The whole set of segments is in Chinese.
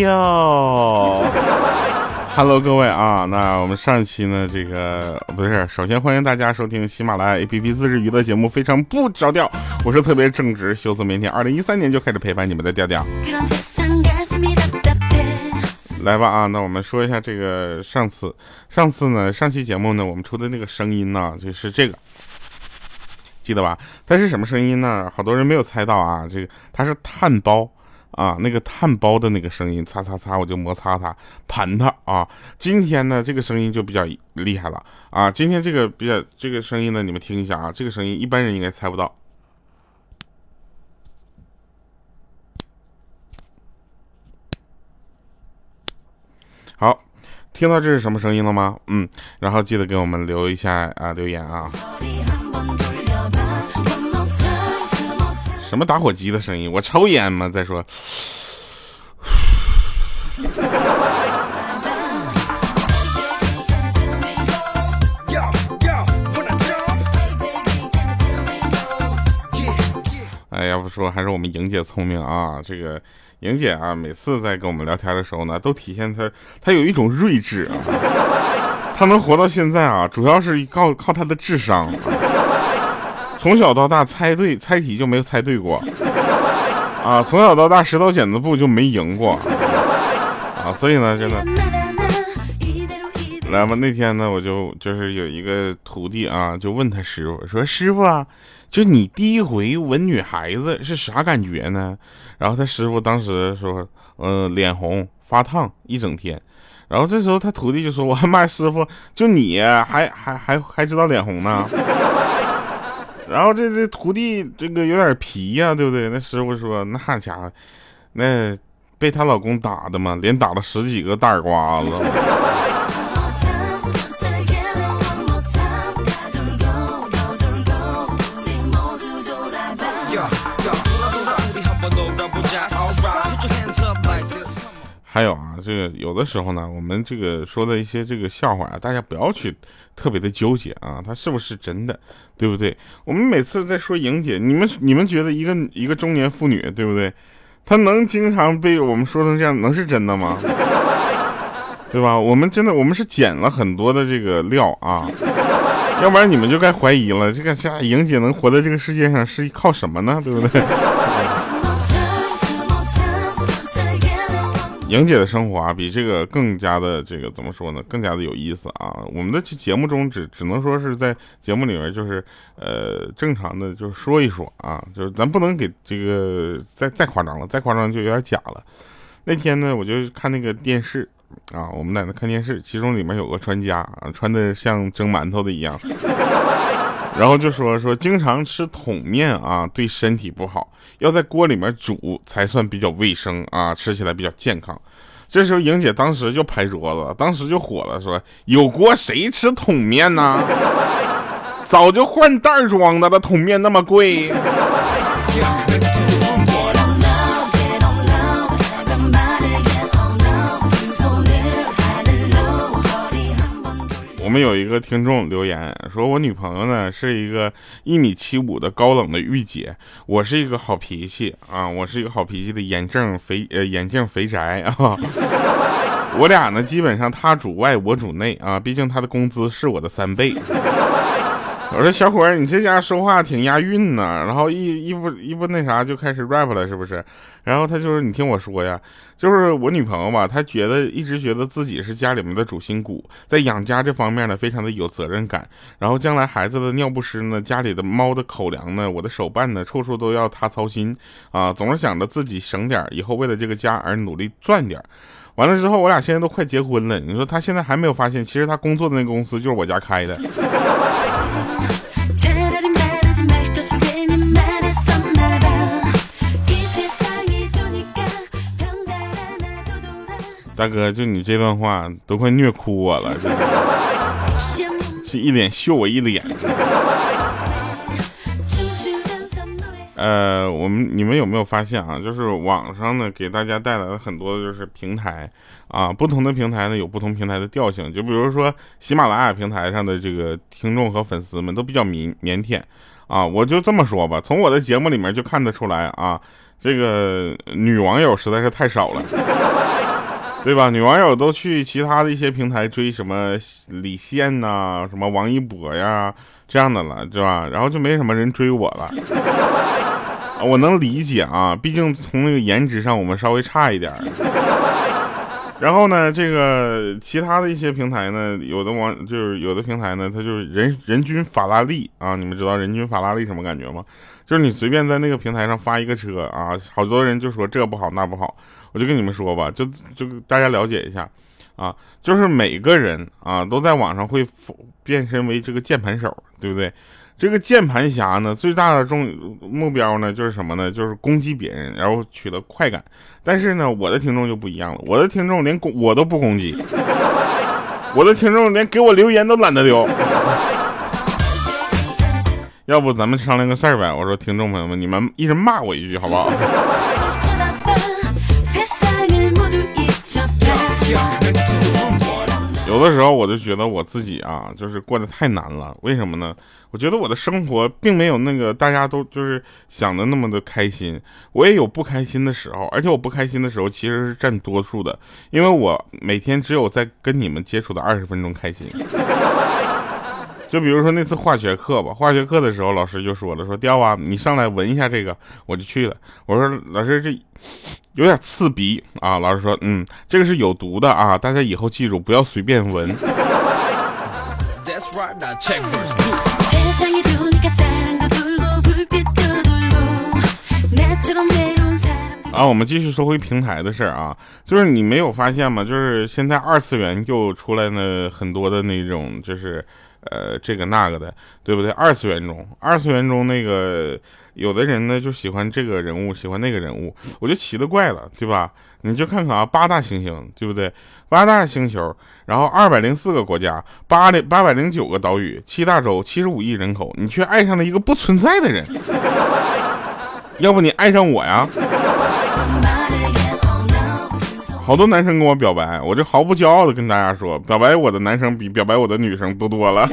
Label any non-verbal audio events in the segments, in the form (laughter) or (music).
哟，Hello，各位啊，那我们上期呢，这个不是，首先欢迎大家收听喜马拉雅 APP 自制娱乐节目，非常不着调，我是特别正直、羞涩、腼腆，二零一三年就开始陪伴你们的调调。来吧啊，那我们说一下这个上次，上次呢，上期节目呢，我们出的那个声音呢，就是这个，记得吧？它是什么声音呢？好多人没有猜到啊，这个它是碳包。啊，那个碳包的那个声音，擦擦擦，我就摩擦它，盘它啊。今天呢，这个声音就比较厉害了啊。今天这个比较这个声音呢，你们听一下啊，这个声音一般人应该猜不到。好，听到这是什么声音了吗？嗯，然后记得给我们留一下啊，留言啊。什么打火机的声音？我抽烟吗？再说，说还是我们莹姐聪明啊！这个莹姐啊，每次在跟我们聊天的时候呢，都体现她她有一种睿智啊。她能活到现在啊，主要是靠靠她的智商。从小到大猜对猜题就没有猜对过，啊，从小到大石头剪子布就没赢过，啊，所以呢，真的，来吧，那天呢，我就就是有一个徒弟啊，就问他师傅说：“师傅啊，就你第一回吻女孩子是啥感觉呢？”然后他师傅当时说：“呃，脸红发烫一整天。”然后这时候他徒弟就说：“ (laughs) 我妈师傅，就你还还还还知道脸红呢？”然后这这徒弟这个有点皮呀，对不对？那师傅说那家伙，那被她老公打的嘛，连打了十几个大耳刮子。还有啊，这个有的时候呢，我们这个说的一些这个笑话啊，大家不要去特别的纠结啊，它是不是真的，对不对？我们每次在说莹姐，你们你们觉得一个一个中年妇女，对不对？她能经常被我们说成这样，能是真的吗？(laughs) 对吧？我们真的，我们是捡了很多的这个料啊，要不然你们就该怀疑了，这个家莹姐能活在这个世界上是靠什么呢？对不对？莹姐的生活啊，比这个更加的这个怎么说呢？更加的有意思啊！我们的节目中只只能说是在节目里面就是呃正常的就是说一说啊，就是咱不能给这个再再夸张了，再夸张就有点假了。那天呢，我就看那个电视啊，我们在那看电视，其中里面有个专家啊，穿的像蒸馒头的一样。然后就说说经常吃桶面啊，对身体不好，要在锅里面煮才算比较卫生啊，吃起来比较健康。这时候莹姐当时就拍桌子，当时就火了，说有锅谁吃桶面呢？早就换袋装的了，桶面那么贵。我们有一个听众留言说：“我女朋友呢是一个一米七五的高冷的御姐，我是一个好脾气啊，我是一个好脾气的眼镜肥呃眼镜肥宅啊，我俩呢基本上她主外我主内啊，毕竟她的工资是我的三倍。”我说小伙儿，你这家说话挺押韵呢，然后一一不一不那啥就开始 rap 了，是不是？然后他就是你听我说呀，就是我女朋友吧，她觉得一直觉得自己是家里面的主心骨，在养家这方面呢非常的有责任感。然后将来孩子的尿不湿呢，家里的猫的口粮呢，我的手办呢，处处都要她操心啊，总是想着自己省点，以后为了这个家而努力赚点。完了之后，我俩现在都快结婚了，你说她现在还没有发现，其实她工作的那个公司就是我家开的。大哥，就你这段话都快虐哭我了，这 (laughs) 一脸秀我一脸。呃，我们你们有没有发现啊？就是网上呢给大家带来了很多的就是平台啊，不同的平台呢有不同平台的调性。就比如说喜马拉雅平台上的这个听众和粉丝们都比较腼腼腆啊，我就这么说吧，从我的节目里面就看得出来啊，这个女网友实在是太少了，(laughs) 对吧？女网友都去其他的一些平台追什么李现呐，什么王一博呀这样的了，对吧？然后就没什么人追我了。我能理解啊，毕竟从那个颜值上我们稍微差一点然后呢，这个其他的一些平台呢，有的网就是有的平台呢，它就是人人均法拉利啊，你们知道人均法拉利什么感觉吗？就是你随便在那个平台上发一个车啊，好多人就说这不好那不好，我就跟你们说吧，就就大家了解一下啊，就是每个人啊都在网上会变身为这个键盘手，对不对？这个键盘侠呢，最大的重目标呢，就是什么呢？就是攻击别人，然后取得快感。但是呢，我的听众就不一样了，我的听众连攻我都不攻击，我的听众连给我留言都懒得留。要不咱们商量个事儿呗？我说，听众朋友们，你们一人骂我一句，好不好？(laughs) 有的时候我就觉得我自己啊，就是过得太难了。为什么呢？我觉得我的生活并没有那个大家都就是想的那么的开心。我也有不开心的时候，而且我不开心的时候其实是占多数的，因为我每天只有在跟你们接触的二十分钟开心。就比如说那次化学课吧，化学课的时候，老师就说了，说雕啊，你上来闻一下这个，我就去了。我说老师这有点刺鼻啊。老师说，嗯，这个是有毒的啊，大家以后记住不要随便闻。啊，我们继续说回平台的事儿啊，就是你没有发现吗？就是现在二次元又出来了很多的那种，就是。呃，这个那个的，对不对？二次元中，二次元中那个有的人呢就喜欢这个人物，喜欢那个人物，我就奇了怪了，对吧？你就看看啊，八大行星，对不对？八大星球，然后二百零四个国家，八零八百零九个岛屿，七大洲，七十五亿人口，你却爱上了一个不存在的人，(laughs) 要不你爱上我呀？好多男生跟我表白，我就毫不骄傲的跟大家说，表白我的男生比表白我的女生多多了。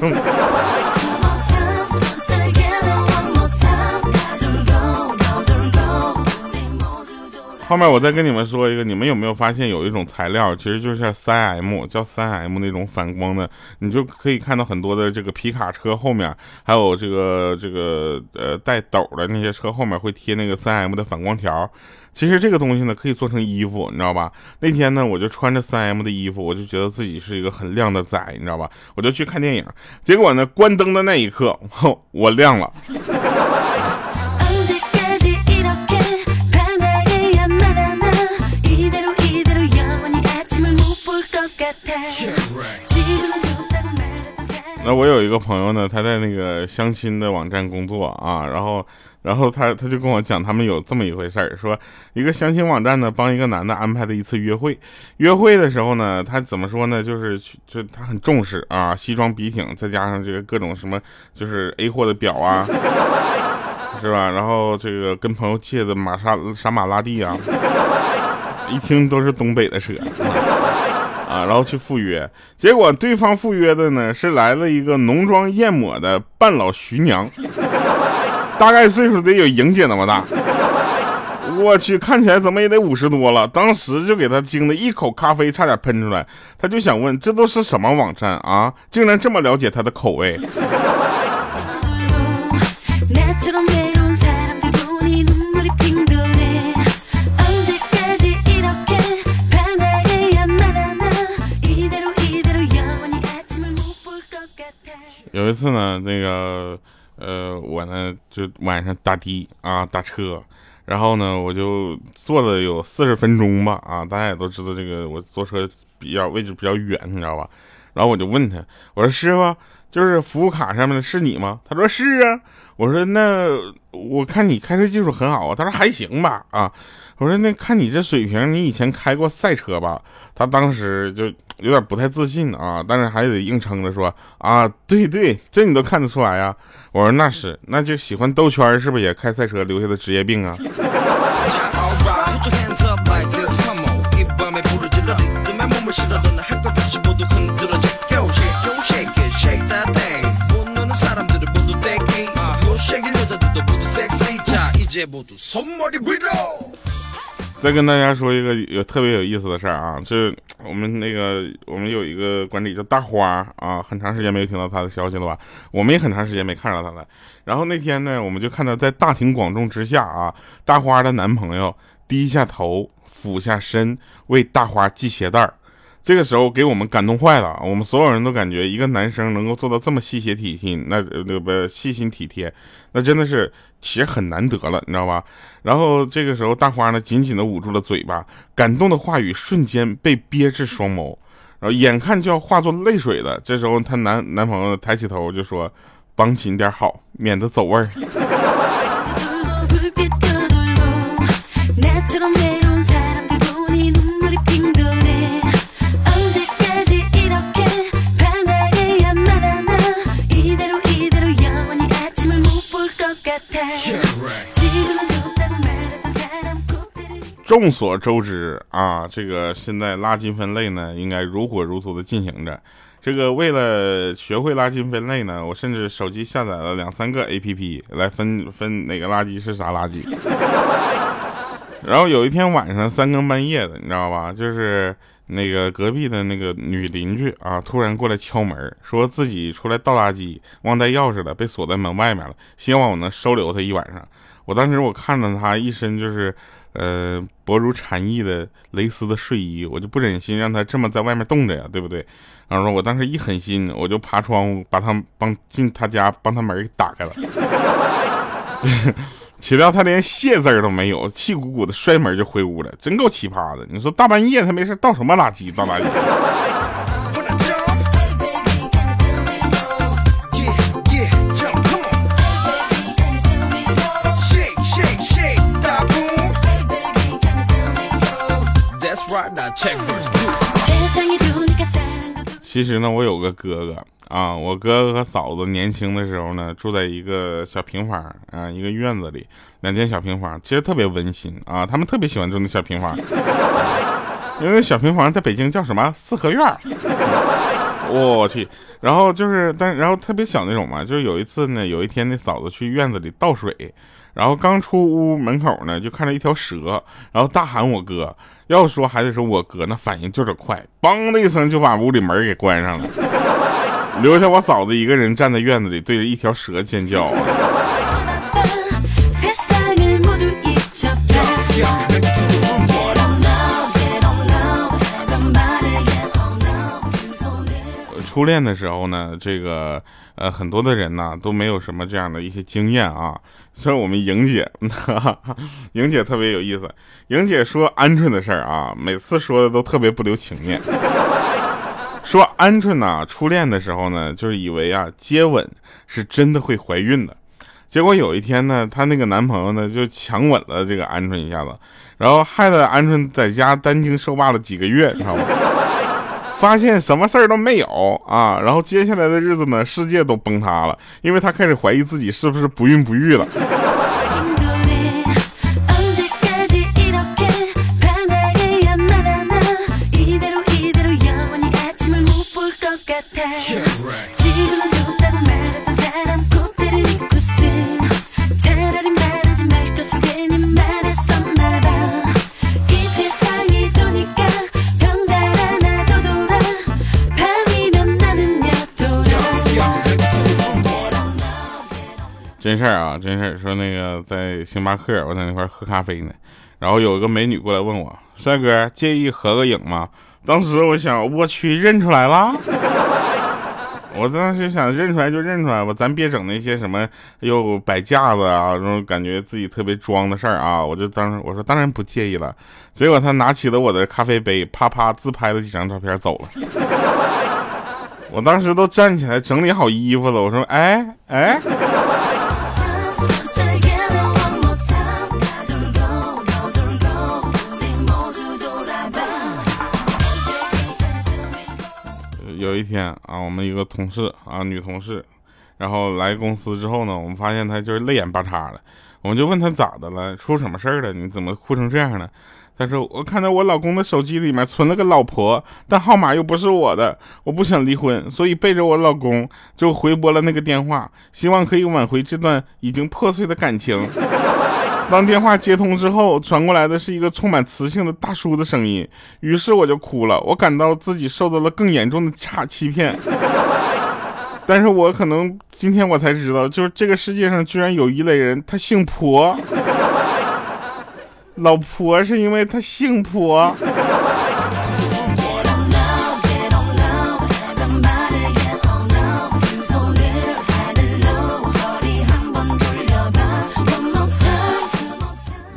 后面我再跟你们说一个，你们有没有发现有一种材料，其实就是三 M，叫三 M 那种反光的，你就可以看到很多的这个皮卡车后面，还有这个这个呃带斗的那些车后面会贴那个三 M 的反光条。其实这个东西呢可以做成衣服，你知道吧？那天呢我就穿着三 M 的衣服，我就觉得自己是一个很亮的仔，你知道吧？我就去看电影，结果呢关灯的那一刻，我亮了。那我有一个朋友呢，他在那个相亲的网站工作啊，然后，然后他他就跟我讲，他们有这么一回事儿，说一个相亲网站呢帮一个男的安排了一次约会，约会的时候呢，他怎么说呢，就是就他很重视啊，西装笔挺，再加上这个各种什么，就是 A 货的表啊，(laughs) 是吧？然后这个跟朋友借的玛莎莎玛拉蒂啊，(laughs) 一听都是东北的车。啊，然后去赴约，结果对方赴约的呢是来了一个浓妆艳抹的半老徐娘，大概岁数得有莹姐那么大。我去，看起来怎么也得五十多了。当时就给他惊的一口咖啡差点喷出来，他就想问这都是什么网站啊？竟然这么了解他的口味。有一次呢，那个，呃，我呢就晚上打的啊，打车，然后呢，我就坐了有四十分钟吧，啊，大家也都知道这个我坐车比较位置比较远，你知道吧？然后我就问他，我说师傅，就是服务卡上面的是你吗？他说是啊。我说那我看你开车技术很好啊。他说还行吧啊。我说那看你这水平，你以前开过赛车吧？他当时就有点不太自信啊，但是还得硬撑着说啊，对对，这你都看得出来呀。我说那是，那就喜欢兜圈是不是也开赛车留下的职业病啊？再跟大家说一个有特别有意思的事儿啊，就是我们那个我们有一个管理叫大花啊，很长时间没有听到她的消息了吧？我们也很长时间没看到她了。然后那天呢，我们就看到在大庭广众之下啊，大花的男朋友低下头俯下身为大花系鞋带儿。这个时候给我们感动坏了，我们所有人都感觉一个男生能够做到这么细心体贴，那那不细心体贴，那真的是其实很难得了，你知道吧？然后这个时候大花呢紧紧的捂住了嘴巴，感动的话语瞬间被憋至双眸，然后眼看就要化作泪水了。这时候她男男朋友抬起头就说：“绑紧点好，免得走味儿。”众所周知啊，这个现在垃圾分类呢，应该如火如荼的进行着。这个为了学会垃圾分类呢，我甚至手机下载了两三个 A P P 来分分哪个垃圾是啥垃圾。然后有一天晚上三更半夜的，你知道吧？就是那个隔壁的那个女邻居啊，突然过来敲门，说自己出来倒垃圾，忘带钥匙了，被锁在门外面了，希望我能收留她一晚上。我当时我看着她一身就是。呃，薄如蝉翼的蕾丝的睡衣，我就不忍心让她这么在外面冻着呀，对不对？然后说，我当时一狠心，我就爬窗户把她帮进她家，帮她门给打开了。(laughs) 岂料他连谢字儿都没有，气鼓鼓的摔门就回屋了，真够奇葩的。你说大半夜他没事倒什么垃圾？倒垃圾？其实呢，我有个哥哥啊，我哥哥和嫂子年轻的时候呢，住在一个小平房啊，一个院子里，两间小平房，其实特别温馨啊。他们特别喜欢住那小平房，因为小平房在北京叫什么四合院。我去，然后就是，但然后特别小那种嘛，就是有一次呢，有一天那嫂子去院子里倒水，然后刚出屋门口呢，就看到一条蛇，然后大喊我哥。要说还得说我哥那反应就是快，梆的一声就把屋里门给关上了，(laughs) 留下我嫂子一个人站在院子里对着一条蛇尖叫。初恋的时候呢，这个呃很多的人呢都没有什么这样的一些经验啊。所以我们莹姐，(laughs) 莹姐特别有意思。莹姐说鹌鹑的事儿啊，每次说的都特别不留情面。(laughs) 说鹌鹑呢，初恋的时候呢，就是以为啊接吻是真的会怀孕的。结果有一天呢，她那个男朋友呢就强吻了这个鹌鹑一下子，然后害得鹌鹑在家担惊受怕了几个月，知道吗？发现什么事儿都没有啊，然后接下来的日子呢，世界都崩塌了，因为他开始怀疑自己是不是不孕不育了。(laughs) 真事儿啊，真事儿。说那个在星巴克，我在那块儿喝咖啡呢，然后有一个美女过来问我：“帅哥，介意合个影吗？”当时我想，我去，认出来了。(laughs) 我当时想，认出来就认出来吧，咱别整那些什么又摆架子啊，这种感觉自己特别装的事儿啊。我就当时我说，当然不介意了。结果他拿起了我的咖啡杯，啪啪自拍了几张照片走了。(laughs) 我当时都站起来整理好衣服了，我说：“哎哎。”有一天啊，我们一个同事啊，女同事，然后来公司之后呢，我们发现她就是泪眼巴叉的，我们就问她咋的了，出什么事儿了？你怎么哭成这样呢？她说我看到我老公的手机里面存了个老婆，但号码又不是我的，我不想离婚，所以背着我老公就回拨了那个电话，希望可以挽回这段已经破碎的感情。当电话接通之后，传过来的是一个充满磁性的大叔的声音，于是我就哭了。我感到自己受到了更严重的差欺骗，(laughs) 但是我可能今天我才知道，就是这个世界上居然有一类人，他姓婆，老婆是因为他姓婆。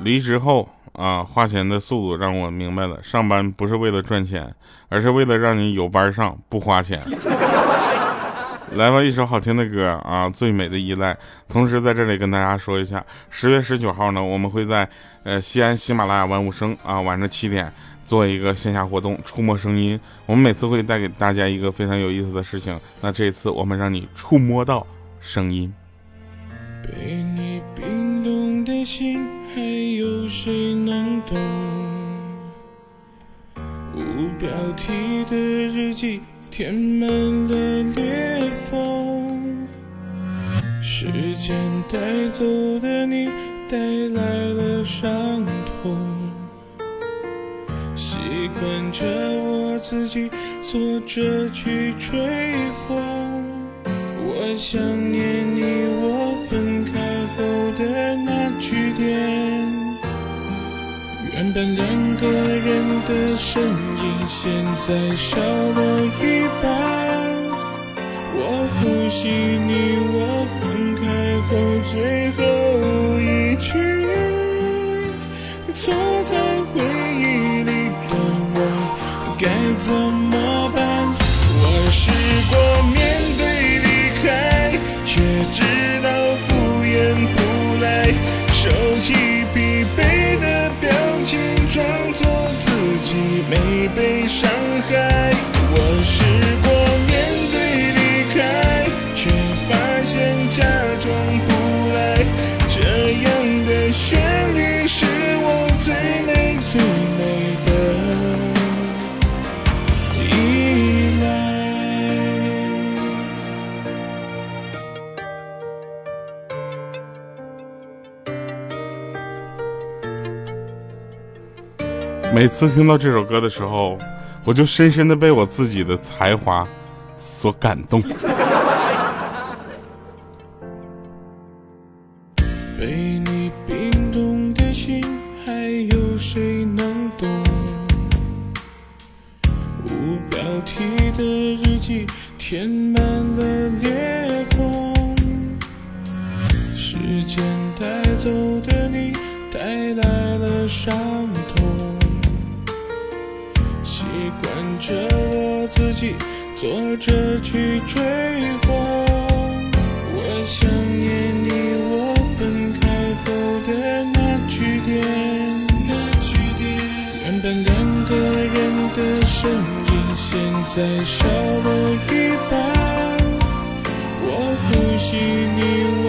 离职后啊，花钱的速度让我明白了，上班不是为了赚钱，而是为了让你有班上不花钱。(laughs) 来吧，一首好听的歌啊，《最美的依赖》。同时在这里跟大家说一下，十月十九号呢，我们会在呃西安喜马拉雅万物生啊晚上七点做一个线下活动，触摸声音。我们每次会带给大家一个非常有意思的事情，那这一次我们让你触摸到声音。被你冰冻的心。谁能懂？无标题的日记填满了裂缝，时间带走的你带来了伤痛，习惯着我自己坐着去吹风，我想念你，我分开后的那句点。原本两个人的身影，现在少了一半。我复习你我分开后最后一句，坐在回忆里的我该怎么办？我试过面对离开，却知道敷衍不来，收起疲惫的表。装作自己没被伤害，每次听到这首歌的时候，我就深深的被我自己的才华所感动。被你冰冻的心，还有谁能懂？无标题的日记，填满了裂缝。时间带走的你，带来了伤着去追风，我想念你，我分开后的那句点，那句点。原本两个人的身影，现在少了一半。我复习你我